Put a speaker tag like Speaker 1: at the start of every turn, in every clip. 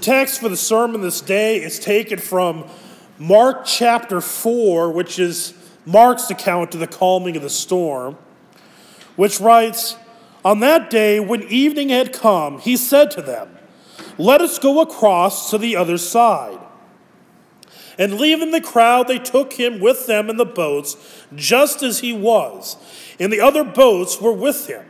Speaker 1: The text for the sermon this day is taken from Mark chapter 4, which is Mark's account of the calming of the storm, which writes On that day, when evening had come, he said to them, Let us go across to the other side. And leaving the crowd, they took him with them in the boats, just as he was, and the other boats were with him.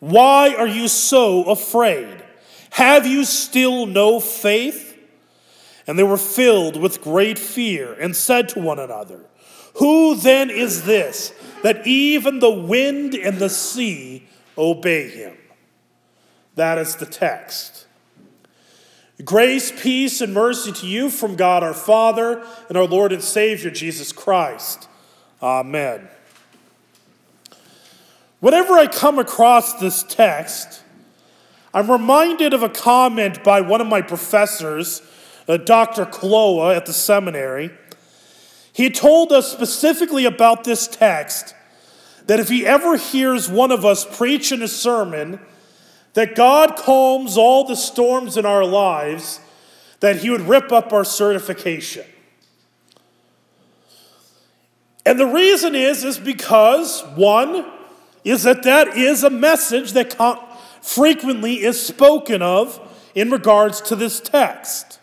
Speaker 1: why are you so afraid? Have you still no faith? And they were filled with great fear and said to one another, Who then is this that even the wind and the sea obey him? That is the text. Grace, peace, and mercy to you from God our Father and our Lord and Savior Jesus Christ. Amen. Whenever I come across this text, I'm reminded of a comment by one of my professors, uh, Dr. Kaloa at the seminary. He told us specifically about this text that if he ever hears one of us preach in a sermon that God calms all the storms in our lives, that he would rip up our certification. And the reason is is because one is that that is a message that frequently is spoken of in regards to this text.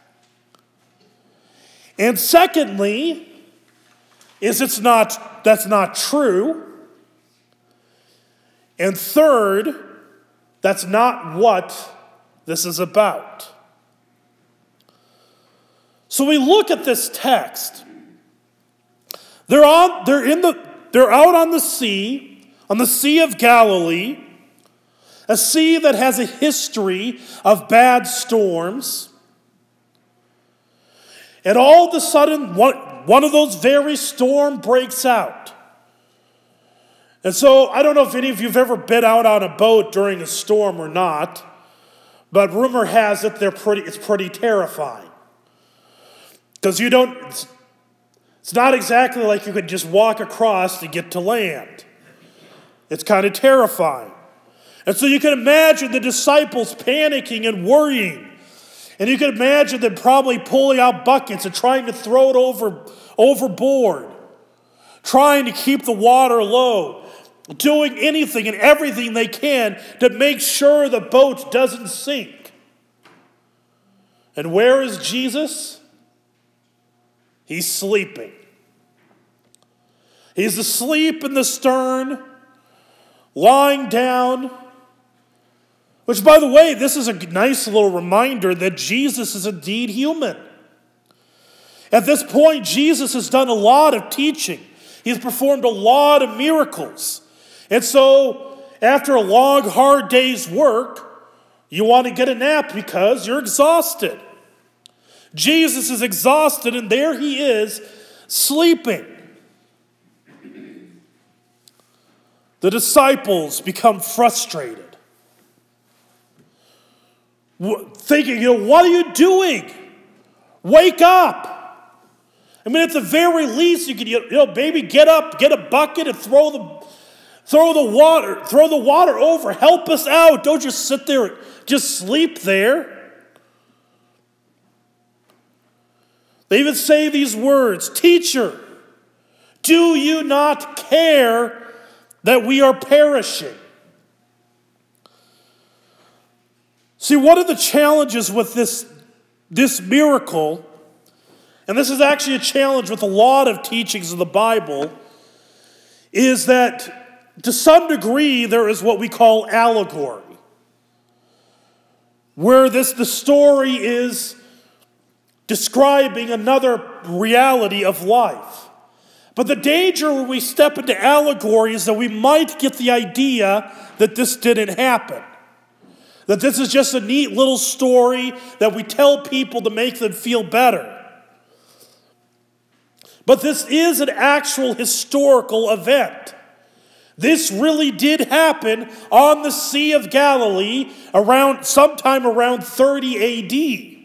Speaker 1: And secondly, is it's not that's not true. And third, that's not what this is about. So we look at this text. They're on they're in the they're out on the sea on the Sea of Galilee, a sea that has a history of bad storms. And all of a sudden, one, one of those very storm breaks out. And so, I don't know if any of you have ever been out on a boat during a storm or not, but rumor has it they're pretty, it's pretty terrifying. Because you don't, it's, it's not exactly like you could just walk across to get to land. It's kind of terrifying. And so you can imagine the disciples panicking and worrying. And you can imagine them probably pulling out buckets and trying to throw it over, overboard, trying to keep the water low, doing anything and everything they can to make sure the boat doesn't sink. And where is Jesus? He's sleeping. He's asleep in the stern lying down. Which, by the way, this is a nice little reminder that Jesus is indeed human. At this point, Jesus has done a lot of teaching, he's performed a lot of miracles. And so, after a long, hard day's work, you want to get a nap because you're exhausted. Jesus is exhausted, and there he is sleeping. The disciples become frustrated. Thinking, you know, what are you doing? Wake up. I mean, at the very least, you could, you know, baby, get up, get a bucket, and throw the, throw the water, throw the water over. Help us out. Don't just sit there, just sleep there. They even say these words Teacher, do you not care that we are perishing. See, one of the challenges with this, this miracle, and this is actually a challenge with a lot of teachings of the Bible, is that to some degree there is what we call allegory, where this the story is describing another reality of life. But the danger when we step into allegory is that we might get the idea that this didn't happen. That this is just a neat little story that we tell people to make them feel better. But this is an actual historical event. This really did happen on the Sea of Galilee around sometime around 30 AD.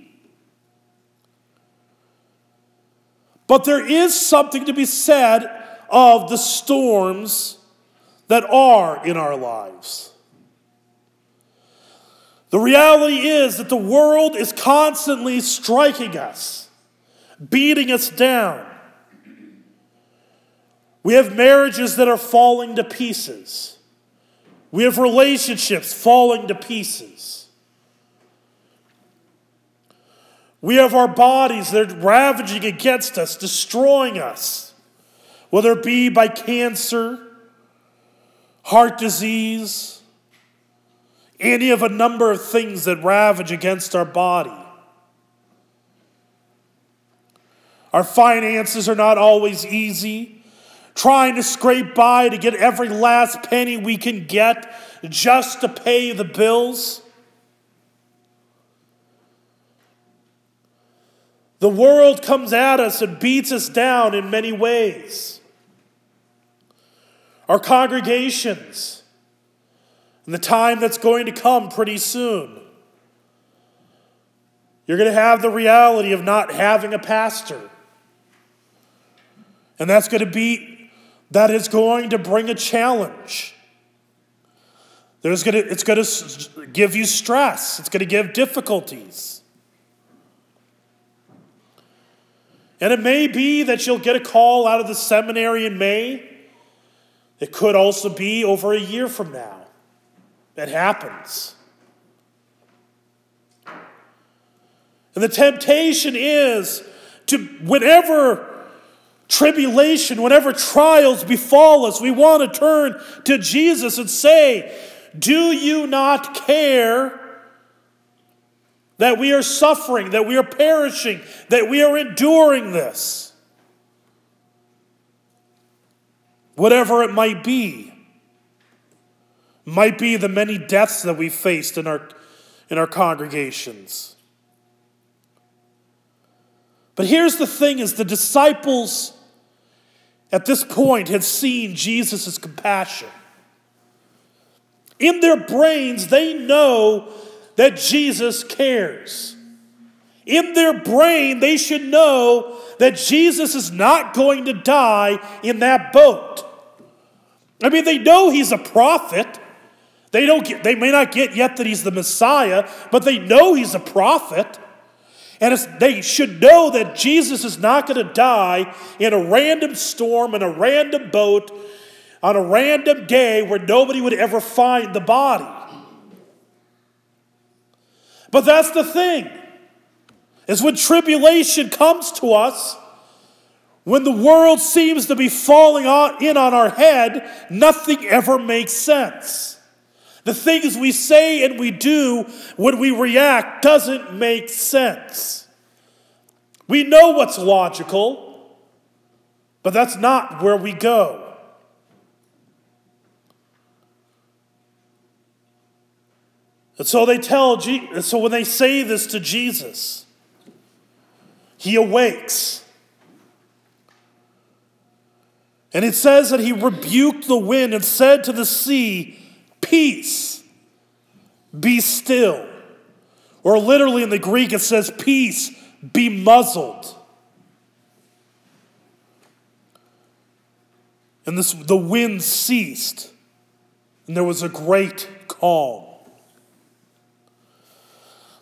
Speaker 1: But there is something to be said of the storms that are in our lives. The reality is that the world is constantly striking us, beating us down. We have marriages that are falling to pieces. We have relationships falling to pieces. We have our bodies that are ravaging against us, destroying us, whether it be by cancer, heart disease, any of a number of things that ravage against our body. Our finances are not always easy, trying to scrape by to get every last penny we can get just to pay the bills. The world comes at us and beats us down in many ways. Our congregations, and the time that's going to come pretty soon. You're going to have the reality of not having a pastor. And that's going to be, that is going to bring a challenge. There's going to, it's going to give you stress, it's going to give difficulties. And it may be that you'll get a call out of the seminary in May. It could also be over a year from now. It happens. And the temptation is to, whenever tribulation, whenever trials befall us, we want to turn to Jesus and say, Do you not care that we are suffering, that we are perishing, that we are enduring this? Whatever it might be might be the many deaths that we faced in our, in our congregations. But here's the thing is the disciples at this point had seen Jesus' compassion. In their brains, they know that Jesus cares. In their brain, they should know that Jesus is not going to die in that boat. I mean, they know he's a prophet. They, don't get, they may not get yet that he's the Messiah, but they know he's a prophet. And they should know that Jesus is not going to die in a random storm, in a random boat, on a random day where nobody would ever find the body. But that's the thing, is when tribulation comes to us, when the world seems to be falling in on our head, nothing ever makes sense. The things we say and we do when we react doesn't make sense. We know what's logical, but that's not where we go. And so they tell, so when they say this to Jesus, he awakes. And it says that he rebuked the wind and said to the sea, Peace, be still. Or literally in the Greek, it says, Peace, be muzzled. And this, the wind ceased, and there was a great calm.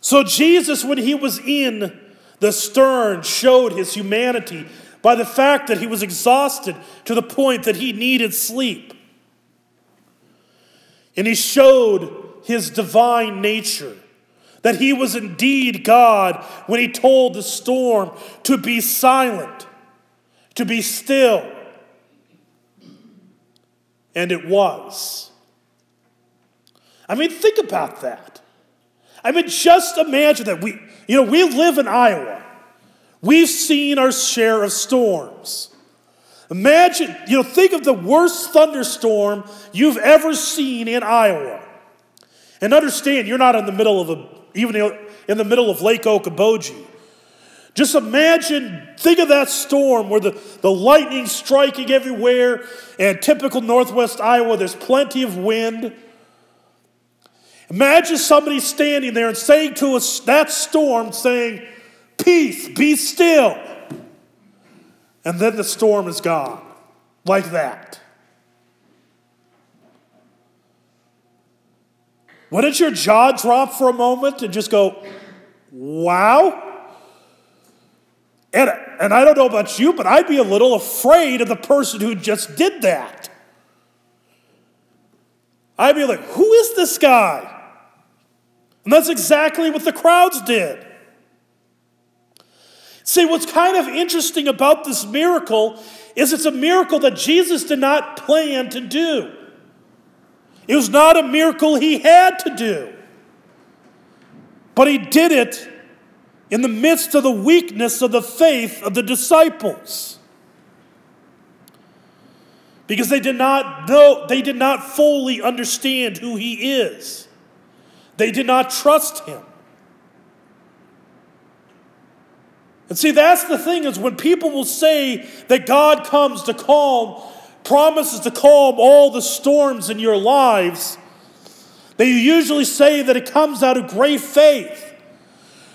Speaker 1: So, Jesus, when he was in the stern, showed his humanity by the fact that he was exhausted to the point that he needed sleep. And he showed his divine nature, that he was indeed God when he told the storm to be silent, to be still. And it was. I mean, think about that. I mean, just imagine that we, you know, we live in Iowa. We've seen our share of storms. Imagine, you know, think of the worst thunderstorm you've ever seen in Iowa. And understand, you're not in the middle of a, even in the middle of Lake Okoboji. Just imagine, think of that storm where the, the lightning striking everywhere, and typical northwest Iowa, there's plenty of wind. Imagine somebody standing there and saying to us, that storm, saying, Peace, be still. And then the storm is gone, like that. Wouldn't your jaw drop for a moment and just go, wow? And, and I don't know about you, but I'd be a little afraid of the person who just did that. I'd be like, who is this guy? And that's exactly what the crowds did. See, what's kind of interesting about this miracle is it's a miracle that Jesus did not plan to do. It was not a miracle he had to do, but he did it in the midst of the weakness of the faith of the disciples. Because they did not know, they did not fully understand who he is. They did not trust him. And see, that's the thing is when people will say that God comes to calm, promises to calm all the storms in your lives, they usually say that it comes out of great faith.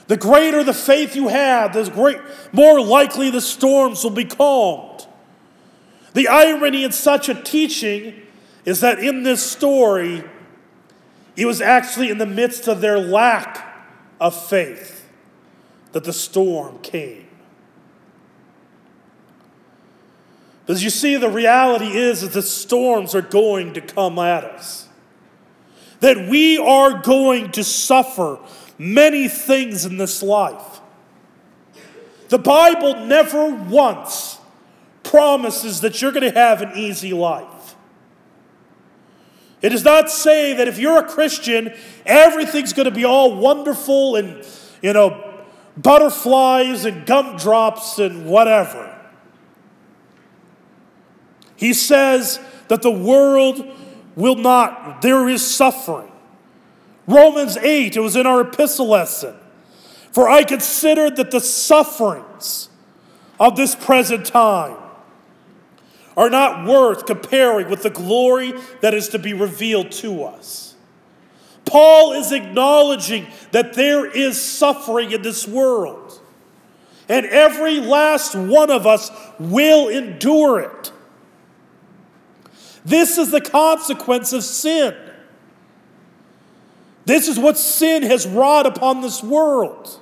Speaker 1: The greater the faith you have, the great, more likely the storms will be calmed. The irony in such a teaching is that in this story, it was actually in the midst of their lack of faith that the storm came. Because you see, the reality is that the storms are going to come at us. That we are going to suffer many things in this life. The Bible never once promises that you're going to have an easy life. It does not say that if you're a Christian, everything's going to be all wonderful and, you know, butterflies and gumdrops and whatever. He says that the world will not, there is suffering. Romans 8, it was in our epistle lesson. For I consider that the sufferings of this present time are not worth comparing with the glory that is to be revealed to us. Paul is acknowledging that there is suffering in this world, and every last one of us will endure it. This is the consequence of sin. This is what sin has wrought upon this world.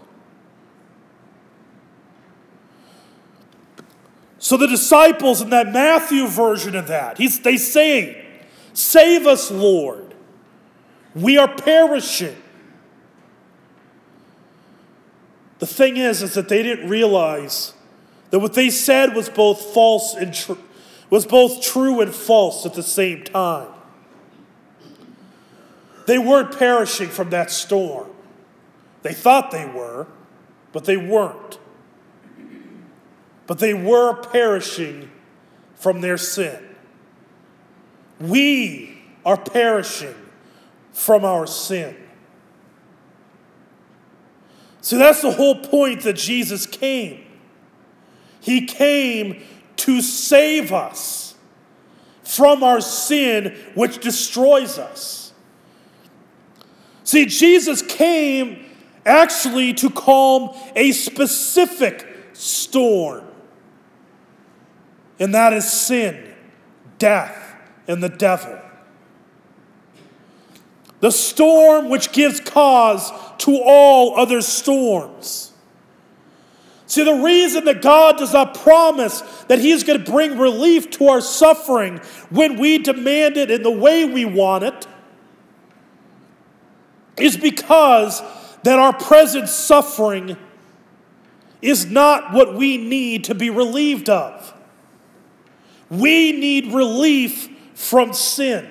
Speaker 1: So the disciples in that Matthew version of that, they say, Save us, Lord. We are perishing. The thing is, is that they didn't realize that what they said was both false and true, was both true and false at the same time. They weren't perishing from that storm. They thought they were, but they weren't but they were perishing from their sin. We are perishing from our sin. See, that's the whole point that Jesus came. He came to save us from our sin, which destroys us. See, Jesus came actually to calm a specific storm and that is sin, death, and the devil. The storm which gives cause to all other storms. See, the reason that God does not promise that He is going to bring relief to our suffering when we demand it in the way we want it is because that our present suffering is not what we need to be relieved of. We need relief from sin.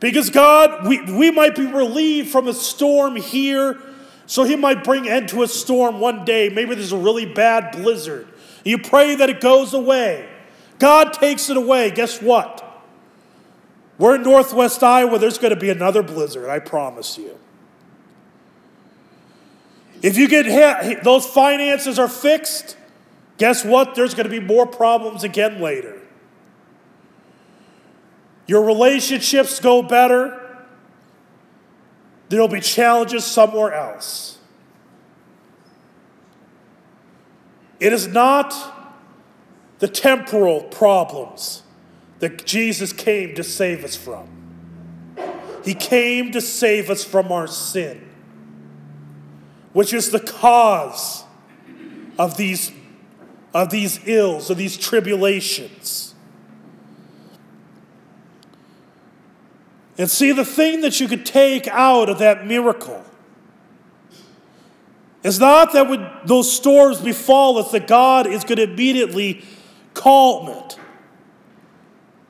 Speaker 1: Because God, we, we might be relieved from a storm here, so He might bring end to a storm one day. Maybe there's a really bad blizzard. You pray that it goes away. God takes it away. Guess what? We're in northwest Iowa, there's going to be another blizzard, I promise you. If you get hit, those finances are fixed, guess what? There's going to be more problems again later. Your relationships go better, there'll be challenges somewhere else. It is not the temporal problems that Jesus came to save us from. He came to save us from our sin, which is the cause of these, of these ills, of these tribulations. And see, the thing that you could take out of that miracle is not that when those storms befall us, that God is going to immediately calm it.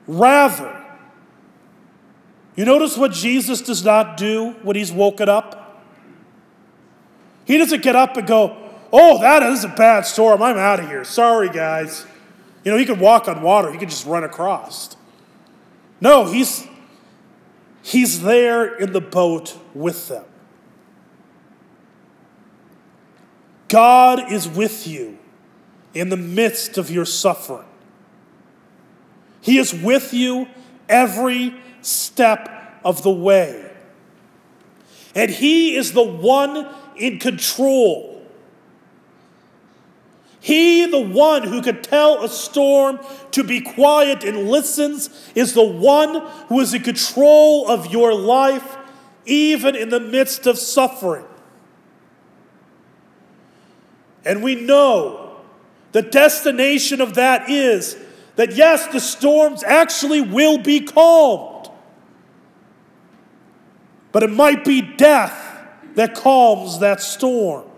Speaker 1: Rather, you notice what Jesus does not do when he's woken up? He doesn't get up and go, Oh, that is a bad storm. I'm out of here. Sorry, guys. You know, he could walk on water, he could just run across. No, he's, he's there in the boat with them. God is with you in the midst of your suffering. He is with you every step of the way. And He is the one in control. He, the one who could tell a storm to be quiet and listens, is the one who is in control of your life, even in the midst of suffering. And we know the destination of that is that yes, the storms actually will be calmed. But it might be death that calms that storm.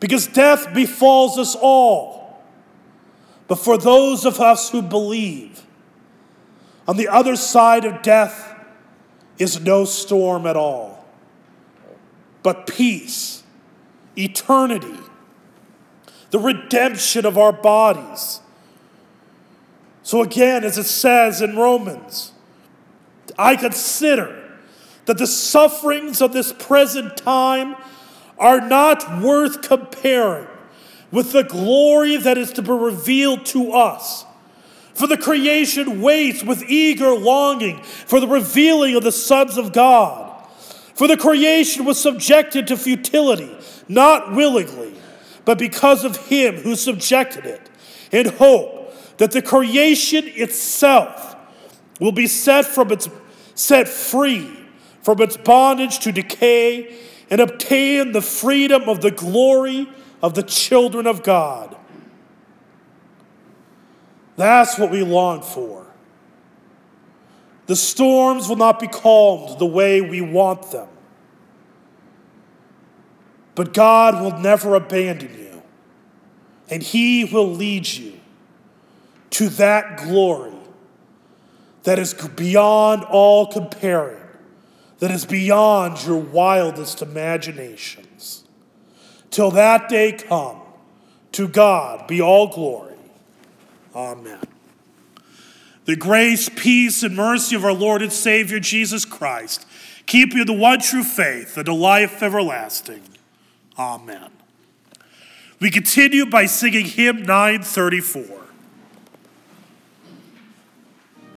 Speaker 1: Because death befalls us all. But for those of us who believe, on the other side of death is no storm at all, but peace, eternity, the redemption of our bodies so, again, as it says in Romans, I consider that the sufferings of this present time are not worth comparing with the glory that is to be revealed to us. For the creation waits with eager longing for the revealing of the sons of God. For the creation was subjected to futility, not willingly, but because of him who subjected it, in hope that the creation itself will be set from its set free from its bondage to decay and obtain the freedom of the glory of the children of God. That's what we long for. The storms will not be calmed the way we want them. But God will never abandon you, and He will lead you to that glory that is beyond all comparing, that is beyond your wildest imaginations. Till that day come, to God be all glory. Amen. The grace, peace, and mercy of our Lord and Savior Jesus Christ keep you the one true faith and the life everlasting. Amen. We continue by singing hymn 934.